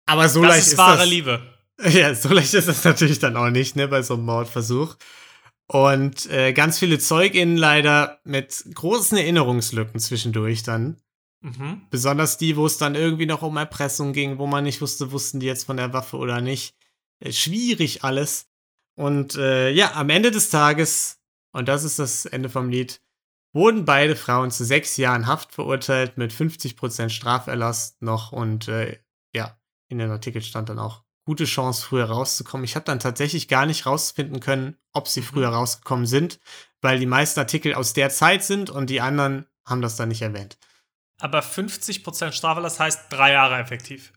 Aber so Das leicht ist ist wahre das. Liebe. Ja, so leicht ist das natürlich dann auch nicht, ne, bei so einem Mordversuch. Und äh, ganz viele ZeugInnen leider mit großen Erinnerungslücken zwischendurch dann. Mhm. Besonders die, wo es dann irgendwie noch um Erpressung ging, wo man nicht wusste, wussten die jetzt von der Waffe oder nicht. Äh, schwierig alles. Und äh, ja, am Ende des Tages, und das ist das Ende vom Lied, wurden beide Frauen zu sechs Jahren Haft verurteilt mit 50% Straferlass noch. Und äh, ja, in dem Artikel stand dann auch gute Chance, früher rauszukommen. Ich habe dann tatsächlich gar nicht rausfinden können, ob sie früher rausgekommen sind, weil die meisten Artikel aus der Zeit sind und die anderen haben das dann nicht erwähnt. Aber 50% Strafe, das heißt drei Jahre effektiv.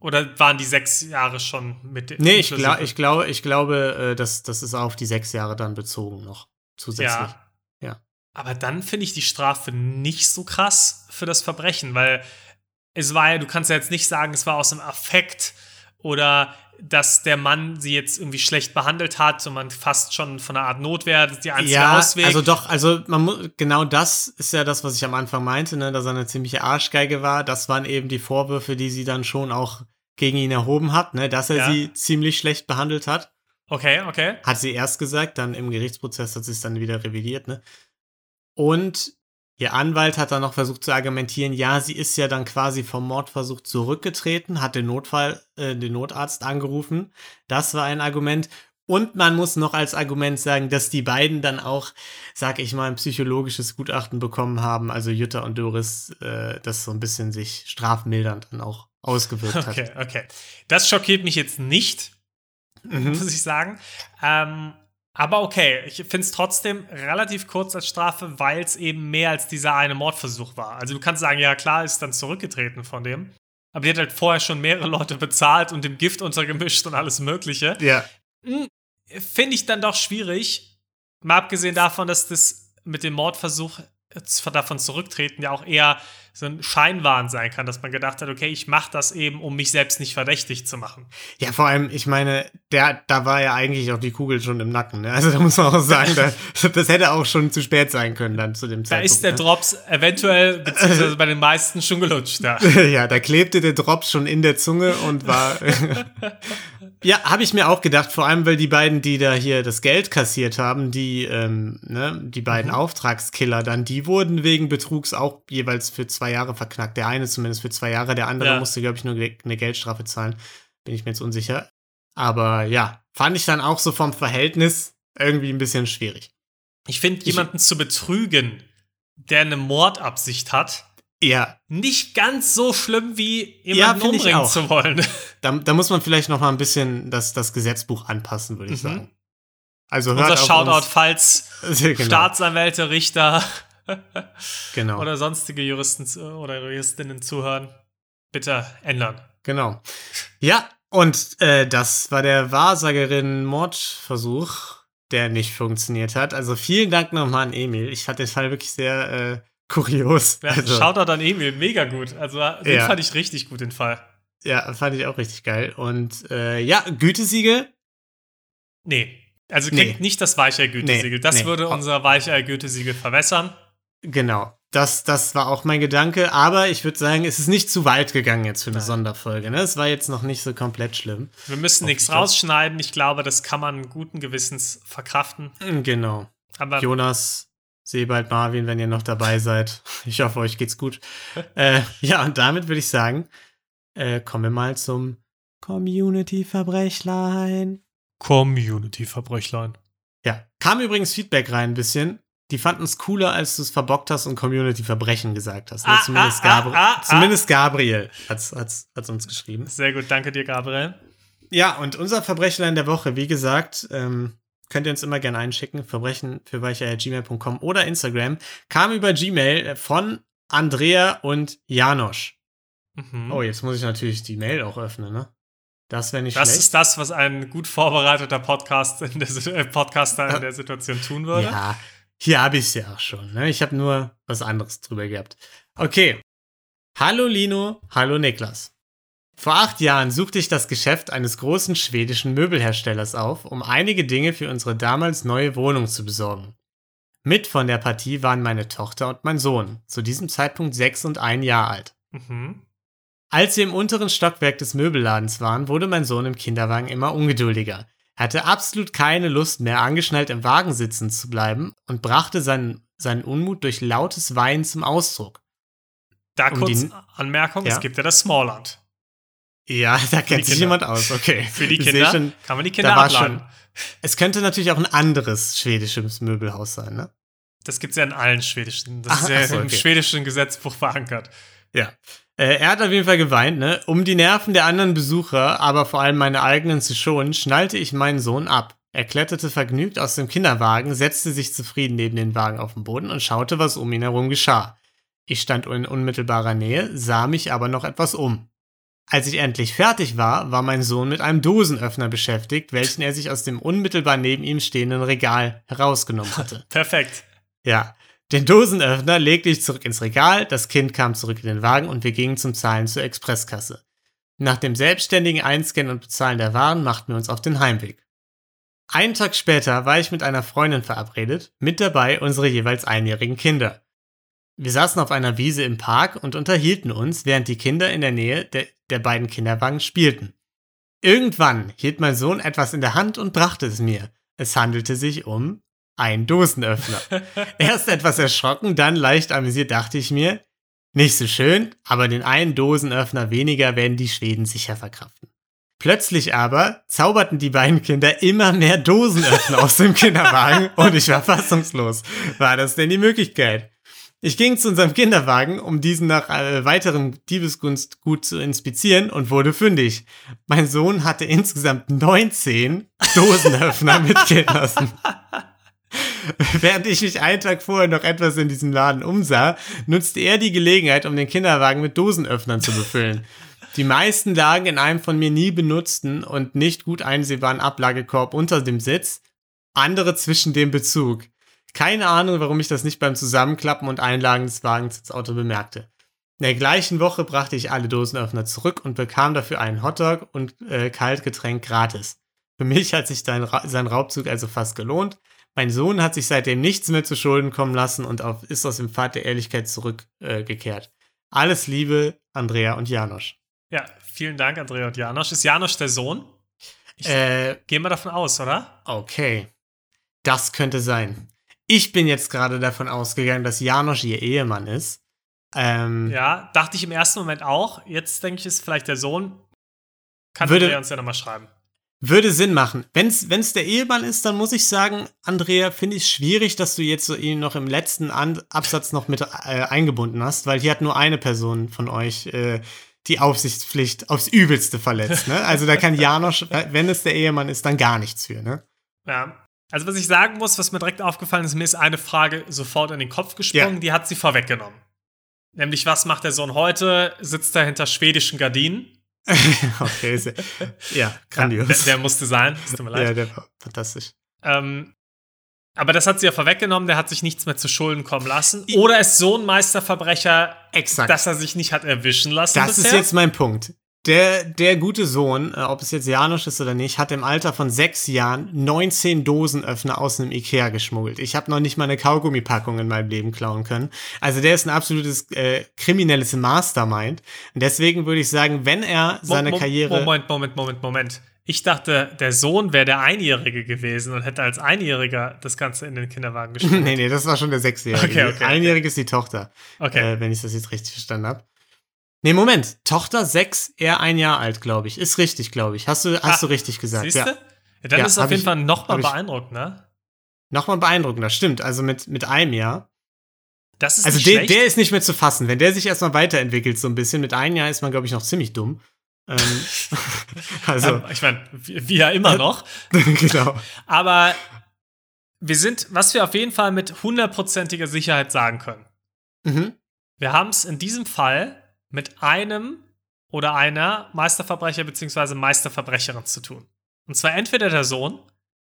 Oder waren die sechs Jahre schon mit Nee, ich, inklusive? gla ich, glaube, ich glaube, äh, das, das ist auf die sechs Jahre dann bezogen noch. Zusätzlich. Ja. Ja. Aber dann finde ich die Strafe nicht so krass für das Verbrechen, weil es war ja, du kannst ja jetzt nicht sagen, es war aus dem Affekt oder dass der Mann sie jetzt irgendwie schlecht behandelt hat und man fast schon von einer Art Notwehr, die einzige Ja, Ausweg. also doch, also man muss, genau das ist ja das, was ich am Anfang meinte, ne, dass er eine ziemliche Arschgeige war. Das waren eben die Vorwürfe, die sie dann schon auch gegen ihn erhoben hat, ne, dass er Ja. sie ziemlich schlecht behandelt hat. okay, okay. Hat sie erst gesagt, dann im Gerichtsprozess hat sie es dann wieder revidiert, ne? Und ihr Anwalt hat dann noch versucht zu argumentieren, ja, sie ist ja dann quasi vom Mordversuch zurückgetreten, hat den Notfall, äh, den Notarzt angerufen. Das war ein Argument. Und man muss noch als Argument sagen, dass die beiden dann auch, sag ich mal, ein psychologisches Gutachten bekommen haben, also Jutta und Doris, äh, das so ein bisschen sich strafmildernd dann auch ausgewirkt hat. Okay, okay. Das schockiert mich jetzt nicht, Mhm. muss ich sagen. Ähm, aber okay, ich finde es trotzdem relativ kurz als Strafe, weil es eben mehr als dieser eine Mordversuch war. Also du kannst sagen, ja klar, ist dann zurückgetreten von dem. Aber die hat halt vorher schon mehrere Leute bezahlt und dem Gift untergemischt und alles Mögliche. Ja. Hm, Finde ich dann doch schwierig. Mal abgesehen davon, dass das mit dem Mordversuch davon zurücktreten ja auch eher so ein Scheinwahn sein kann, dass man gedacht hat, okay, ich mache das eben, um mich selbst nicht verdächtig zu machen. Ja, vor allem, ich meine, der, da war ja eigentlich auch die Kugel schon im Nacken. Ne? Also da muss man auch sagen, da, das hätte auch schon zu spät sein können dann zu dem Zeitpunkt. Da ist der ne? Drops eventuell, beziehungsweise bei den meisten schon gelutscht. Ja, ja da klebte der Drops schon in der Zunge und war. ja, habe ich mir auch gedacht, vor allem, weil die beiden, die da hier das Geld kassiert haben, die, ähm, ne, die beiden mhm. Auftragskiller dann, die wurden wegen Betrugs auch jeweils für zwei Jahre verknackt. Der eine zumindest für zwei Jahre, der andere ja. musste, glaube ich, nur eine Geldstrafe zahlen. Bin ich mir jetzt unsicher. Aber ja, fand ich dann auch so vom Verhältnis irgendwie ein bisschen schwierig. Ich finde, jemanden zu betrügen, der eine Mordabsicht hat, ja. Nicht ganz so schlimm wie jemanden ja, umbringen zu wollen. Da, da, muss man vielleicht noch mal ein bisschen das, das Gesetzbuch anpassen, würde ich mhm. sagen. Also hört Unser Shoutout, falls genau. Staatsanwälte, Richter genau. oder sonstige Juristen oder Juristinnen zuhören, bitte ändern. Genau. Ja, und äh, das war der Wahrsagerin-Mordversuch, der nicht funktioniert hat. Also vielen Dank nochmal an Emil. Ich fand den Fall wirklich sehr äh, kurios. Ja, also, Shoutout an Emil, mega gut. Also den ja. fand ich richtig gut, den Fall. Ja, fand ich auch richtig geil. Und äh, ja, Gütesiegel? Nee. Also nee. nicht das Weichei-Gütesiegel. Nee, das nee. würde unser Weichei-Gütesiegel verwässern. Genau. Das, das war auch mein Gedanke, aber ich würde sagen, es ist nicht zu weit gegangen jetzt für eine Nein. Sonderfolge. Ne? Es war jetzt noch nicht so komplett schlimm. Wir müssen nichts rausschneiden. Ich glaube, das kann man guten Gewissens verkraften. Genau. Aber Jonas Sebald, Marvin, wenn ihr noch dabei seid. Ich hoffe, euch geht's gut. äh, ja, und damit würde ich sagen, äh, kommen wir mal zum Community-Verbrechlein. Community-Verbrechlein. Ja, kam übrigens Feedback rein ein bisschen. Die fanden es cooler, als du es verbockt hast und Community-Verbrechen gesagt hast. Ne? Ah, zumindest, ah, Gabri ah, ah, zumindest Gabriel hat es uns geschrieben. Sehr gut, danke dir, Gabriel. Ja, und unser Verbrechlein der Woche, wie gesagt, ähm, könnt ihr uns immer gerne einschicken, verbrechen für gmail.com oder Instagram, kam über Gmail von Andrea und Janosch. Mhm. Oh, jetzt muss ich natürlich die Mail auch öffnen, ne? Das wäre nicht das schlecht. Das ist das, was ein gut vorbereiteter Podcast in der, äh, Podcaster in der Situation tun würde. Ja, hier habe ich es ja auch schon. Ne? Ich habe nur was anderes drüber gehabt. Okay. Hallo Lino, hallo Niklas. Vor acht Jahren suchte ich das Geschäft eines großen schwedischen Möbelherstellers auf, um einige Dinge für unsere damals neue Wohnung zu besorgen. Mit von der Partie waren meine Tochter und mein Sohn, zu diesem Zeitpunkt sechs und ein Jahr alt. Mhm. Als wir im unteren Stockwerk des Möbelladens waren, wurde mein Sohn im Kinderwagen immer ungeduldiger. Hatte absolut keine Lust mehr, angeschnallt im Wagen sitzen zu bleiben und brachte seinen, seinen Unmut durch lautes Weinen zum Ausdruck. Da um kurz die, Anmerkung, ja? es gibt ja das Smallland. Ja, da kennt sich jemand aus, okay. Für die Kinder schon, kann man die Kinder abladen. Schon, es könnte natürlich auch ein anderes schwedisches Möbelhaus sein, ne? Das gibt es ja in allen schwedischen. Das Ach, ist ja so, okay. im schwedischen Gesetzbuch verankert. Ja. Äh, er hat auf jeden Fall geweint, ne? Um die Nerven der anderen Besucher, aber vor allem meine eigenen zu schonen, schnallte ich meinen Sohn ab. Er kletterte vergnügt aus dem Kinderwagen, setzte sich zufrieden neben den Wagen auf den Boden und schaute, was um ihn herum geschah. Ich stand in unmittelbarer Nähe, sah mich aber noch etwas um. Als ich endlich fertig war, war mein Sohn mit einem Dosenöffner beschäftigt, welchen er sich aus dem unmittelbar neben ihm stehenden Regal herausgenommen hatte. Perfekt. Ja. Den Dosenöffner legte ich zurück ins Regal, das Kind kam zurück in den Wagen und wir gingen zum Zahlen zur Expresskasse. Nach dem selbstständigen Einscannen und Bezahlen der Waren machten wir uns auf den Heimweg. Einen Tag später war ich mit einer Freundin verabredet, mit dabei unsere jeweils einjährigen Kinder. Wir saßen auf einer Wiese im Park und unterhielten uns, während die Kinder in der Nähe der, der beiden Kinderwagen spielten. Irgendwann hielt mein Sohn etwas in der Hand und brachte es mir. Es handelte sich um einen Dosenöffner. Erst etwas erschrocken, dann leicht amüsiert dachte ich mir, nicht so schön, aber den einen Dosenöffner weniger werden die Schweden sicher verkraften. Plötzlich aber zauberten die beiden Kinder immer mehr Dosenöffner aus dem Kinderwagen und ich war fassungslos. War das denn die Möglichkeit? Ich ging zu unserem Kinderwagen, um diesen nach äh, weiterem Diebesgunst gut zu inspizieren und wurde fündig. Mein Sohn hatte insgesamt 19 Dosenöffner mitgehen lassen. Während ich mich einen Tag vorher noch etwas in diesem Laden umsah, nutzte er die Gelegenheit, um den Kinderwagen mit Dosenöffnern zu befüllen. Die meisten lagen in einem von mir nie benutzten und nicht gut einsehbaren Ablagekorb unter dem Sitz, andere zwischen dem Bezug. Keine Ahnung, warum ich das nicht beim Zusammenklappen und Einlagen des Wagens ins Auto bemerkte. In der gleichen Woche brachte ich alle Dosenöffner zurück und bekam dafür einen Hotdog und äh, Kaltgetränk gratis. Für mich hat sich sein Raubzug also fast gelohnt. Mein Sohn hat sich seitdem nichts mehr zu Schulden kommen lassen und auf, ist aus dem Pfad der Ehrlichkeit zurückgekehrt. Äh, Alles Liebe, Andrea und Janosch. Ja, vielen Dank, Andrea und Janosch. Ist Janosch der Sohn? Ich Äh, gehe mal davon aus, oder? okay. Das könnte sein. Ich bin jetzt gerade davon ausgegangen, dass Janosch ihr Ehemann ist. Ähm, Ja, dachte ich im ersten Moment auch. Jetzt denke ich, ist vielleicht der Sohn. Kann Würde- Andrea uns ja nochmal schreiben. Würde Sinn machen. Wenn es der Ehemann ist, dann muss ich sagen, Andrea, finde ich schwierig, dass du jetzt so ihn noch im letzten An Absatz noch mit äh, eingebunden hast, weil hier hat nur eine Person von euch äh, die Aufsichtspflicht aufs Übelste verletzt. Ne? Also da kann Janosch, wenn es der Ehemann ist, dann gar nichts für. Ne? Ja. Also, was ich sagen muss, was mir direkt aufgefallen ist, mir ist eine Frage sofort in den Kopf gesprungen, Ja. die hat sie vorweggenommen. Nämlich, was macht der Sohn heute? Sitzt er hinter schwedischen Gardinen? okay, sehr, ja, Ja, grandios. der, der musste sein. Es tut mir leid. ja, der war fantastisch. Ähm, aber das hat sie ja vorweggenommen, der hat sich nichts mehr zu Schulden kommen lassen. Oder ist so ein Meisterverbrecher, Exakt. dass er sich nicht hat erwischen lassen Das bisher? ist jetzt mein Punkt. Der, der gute Sohn, äh, ob es jetzt Janosch ist oder nicht, hat im Alter von sechs Jahren 19 Dosenöffner aus einem Ikea geschmuggelt. Ich habe noch nicht mal eine Kaugummipackung in meinem Leben klauen können. Also der ist ein absolutes äh, kriminelles Mastermind. Und deswegen würde ich sagen, wenn er seine Mo- Mo- Karriere... Moment, Moment, Moment, Moment. Ich dachte, der Sohn wäre der Einjährige gewesen und hätte als Einjähriger das Ganze in den Kinderwagen gespielt. nee, nee, das war schon der Sechsjährige. Okay, okay, okay. Einjährige ist die Tochter, Okay. äh, wenn ich das jetzt richtig verstanden habe. Nee, Moment. Tochter sechs, er ein Jahr alt, glaube ich. Ist richtig, glaube ich. Hast du, hast Ah, du richtig gesagt. Siehst du? Ja. Ja, dann Ja, ist es auf jeden ich- Fall noch mal hab ich- beeindruckend, ne? Nochmal beeindruckender, stimmt. Also mit, mit einem Jahr. Das ist Also der, der ist nicht mehr zu fassen. Wenn der sich erstmal weiterentwickelt, so ein bisschen, mit einem Jahr ist man, glaube ich, noch ziemlich dumm. Ähm, also, Ähm, ich meine, wie, wie ja immer noch. genau. Aber wir sind, was wir auf jeden Fall mit hundertprozentiger Sicherheit sagen können. Mhm. Wir haben es in diesem Fall mit einem oder einer Meisterverbrecher bzw. Meisterverbrecherin zu tun. Und zwar entweder der Sohn,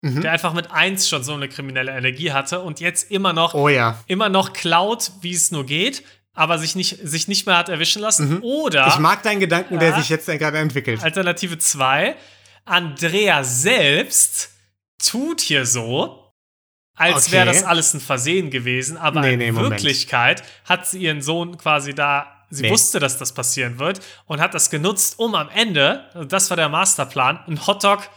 Mhm. der einfach mit eins schon so eine kriminelle Energie hatte und jetzt immer noch, Oh ja. immer noch klaut, wie es nur geht, aber sich nicht, sich nicht mehr hat erwischen lassen. Mhm. Oder Ich mag deinen Gedanken, der Ja. sich jetzt gerade entwickelt. Alternative 2, Andrea selbst tut hier so, als Okay. wäre das alles ein Versehen gewesen, aber Nee, in nee, Moment. Wirklichkeit hat sie ihren Sohn quasi da, sie Nee. wusste, dass das passieren wird und hat das genutzt, um am Ende, also das war der Masterplan, einen Hotdog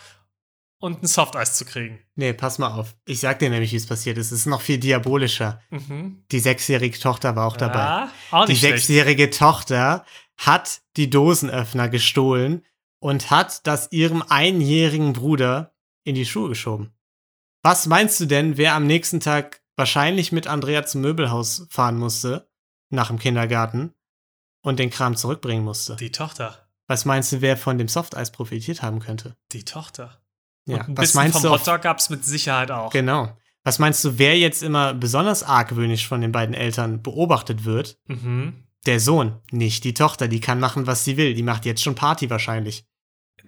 und ein Softeis zu kriegen. Nee, pass mal auf. Ich sag dir nämlich, wie es passiert ist. Es ist noch viel diabolischer. Mhm. Die sechsjährige Tochter war auch dabei. Ja, auch Die schlecht. sechsjährige Tochter hat die Dosenöffner gestohlen und hat das ihrem einjährigen Bruder in die Schuhe geschoben. Was meinst du denn, wer am nächsten Tag wahrscheinlich mit Andrea zum Möbelhaus fahren musste, nach dem Kindergarten, und den Kram zurückbringen musste? Die Tochter. Was meinst du, wer von dem Softeis profitiert haben könnte? Die Tochter. Ja, und ein was bisschen meinst vom du? Hotdog gab es mit Sicherheit auch. genau. Was meinst du, wer jetzt immer besonders argwöhnisch von den beiden Eltern beobachtet wird? Mhm. Der Sohn, nicht die Tochter. Die kann machen, was sie will. Die macht jetzt schon Party wahrscheinlich.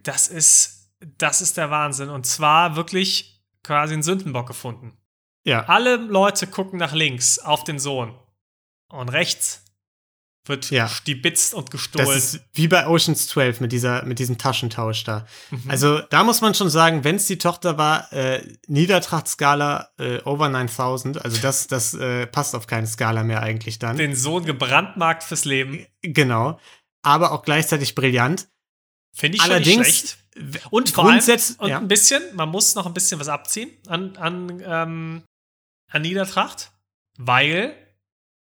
Das ist, das ist der Wahnsinn. Und zwar wirklich quasi einen Sündenbock gefunden. Ja. Alle Leute gucken nach links auf den Sohn. Und rechts wird Ja. stibitzt und Das gestohlen. ist wie bei Oceans 12 mit, dieser, mit diesem Taschentausch da. Mhm. Also da muss man schon sagen, wenn es die Tochter war, äh, Niedertrachtskala äh, over 9000, also das, das äh, passt auf keine Skala mehr eigentlich dann. den Sohn gebrandmarkt fürs Leben. genau. Aber auch gleichzeitig brillant. Finde ich Allerdings, schlecht. Und vor allem, und ja. ein bisschen, man muss noch ein bisschen was abziehen an, an, ähm, an Niedertracht, weil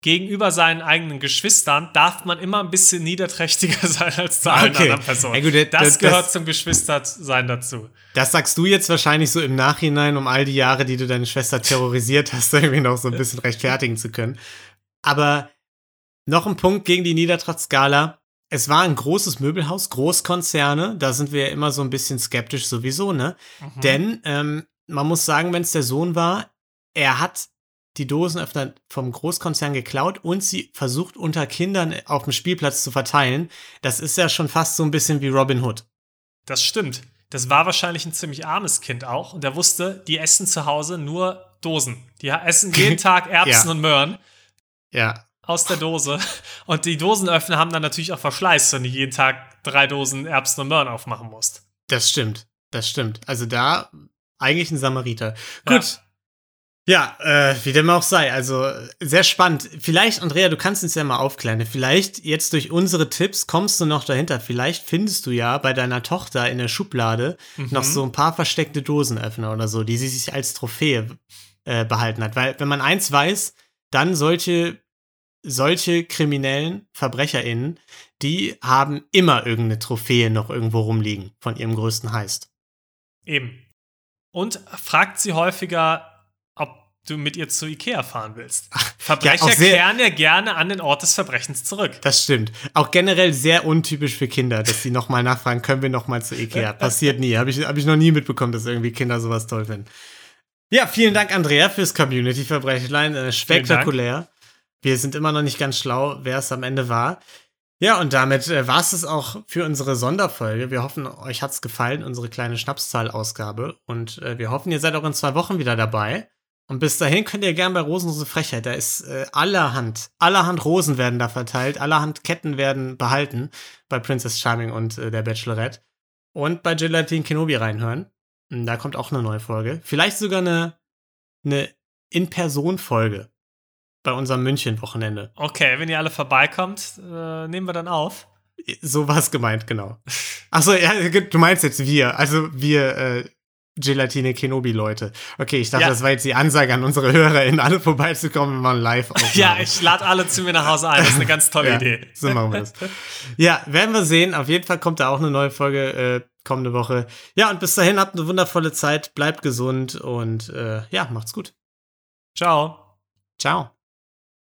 gegenüber seinen eigenen Geschwistern darf man immer ein bisschen niederträchtiger sein als zu allen Okay. anderen Personen. Ja, gut, das- das, gehört das- zum Geschwistersein dazu. Das sagst du jetzt wahrscheinlich so im Nachhinein, um all die Jahre, die du deine Schwester terrorisiert hast, irgendwie noch so ein bisschen rechtfertigen zu können. Aber noch ein Punkt gegen die Niedertrachtskala. Es war ein großes Möbelhaus, Großkonzerne. Da sind wir ja immer so ein bisschen skeptisch sowieso, ne? Mhm. Denn ähm, man muss sagen, wenn es der Sohn war, er hat die Dosenöffner vom Großkonzern geklaut und sie versucht unter Kindern auf dem Spielplatz zu verteilen. Das ist ja schon fast so ein bisschen wie Robin Hood. Das stimmt. das war wahrscheinlich ein ziemlich armes Kind auch. Und der wusste, die essen zu Hause nur Dosen. Die essen jeden Tag Erbsen Ja. und Möhren Ja. aus der Dose. Und die Dosenöffner haben dann natürlich auch Verschleiß, wenn du jeden Tag drei Dosen Erbsen und Möhren aufmachen musst. Das stimmt. Das stimmt. Also da eigentlich ein Samariter. Gut. Ja, äh, wie dem auch sei. Also sehr spannend. Vielleicht, Andrea, du kannst uns ja mal aufklären. Vielleicht jetzt durch unsere Tipps kommst du noch dahinter. Vielleicht findest du ja bei deiner Tochter in der Schublade noch so ein paar versteckte Dosenöffner oder so, die sie sich als Trophäe äh, behalten hat. Weil wenn man eins weiß, dann solche solche kriminellen VerbrecherInnen, die haben immer irgendeine Trophäe noch irgendwo rumliegen von ihrem größten Heist. Eben. Und fragt sie häufiger, ob du mit ihr zu Ikea fahren willst. Verbrecher sehr- kehren ja gerne an den Ort des Verbrechens zurück. Das stimmt. Auch generell sehr untypisch für Kinder, dass sie nochmal nachfragen, können wir nochmal zu Ikea? Passiert nie. Habe ich, hab ich noch nie mitbekommen, dass irgendwie Kinder sowas toll finden. Ja, vielen Dank, Andrea, fürs Community-Verbrechlein. Äh, spektakulär. Wir sind immer noch nicht ganz schlau, wer es am Ende war. Ja, und damit äh, war es es auch für unsere Sonderfolge. Wir hoffen, euch hat's gefallen, unsere kleine Schnapszahl-Ausgabe. Und äh, wir hoffen, ihr seid auch in zwei Wochen wieder dabei. Und bis dahin könnt ihr gern bei Rosenlose Frechheit, da ist äh, allerhand, allerhand Rosen werden da verteilt, allerhand Ketten werden behalten bei Princess Charming und äh, der Bachelorette. Und bei Gelatine Kenobi reinhören. Und Da kommt auch eine neue Folge. Vielleicht sogar eine, eine In-Person-Folge bei unserem München-Wochenende. Okay, wenn ihr alle vorbeikommt, äh, nehmen wir dann auf. So war es gemeint, genau. Achso, ja, du meinst jetzt wir, also wir äh, Gelatine Kenobi-Leute. Okay, ich dachte, Ja. das war jetzt die Ansage an unsere HörerInnen, alle vorbeizukommen, wir machen live auf. Ja, ich lade alle zu mir nach Hause ein. Das ist eine ganz tolle Ja, Idee. So machen wir das. Ja, werden wir sehen. Auf jeden Fall kommt da auch eine neue Folge äh, kommende Woche. Ja, und bis dahin habt eine wundervolle Zeit, bleibt gesund und äh, ja, macht's gut. Ciao. Ciao.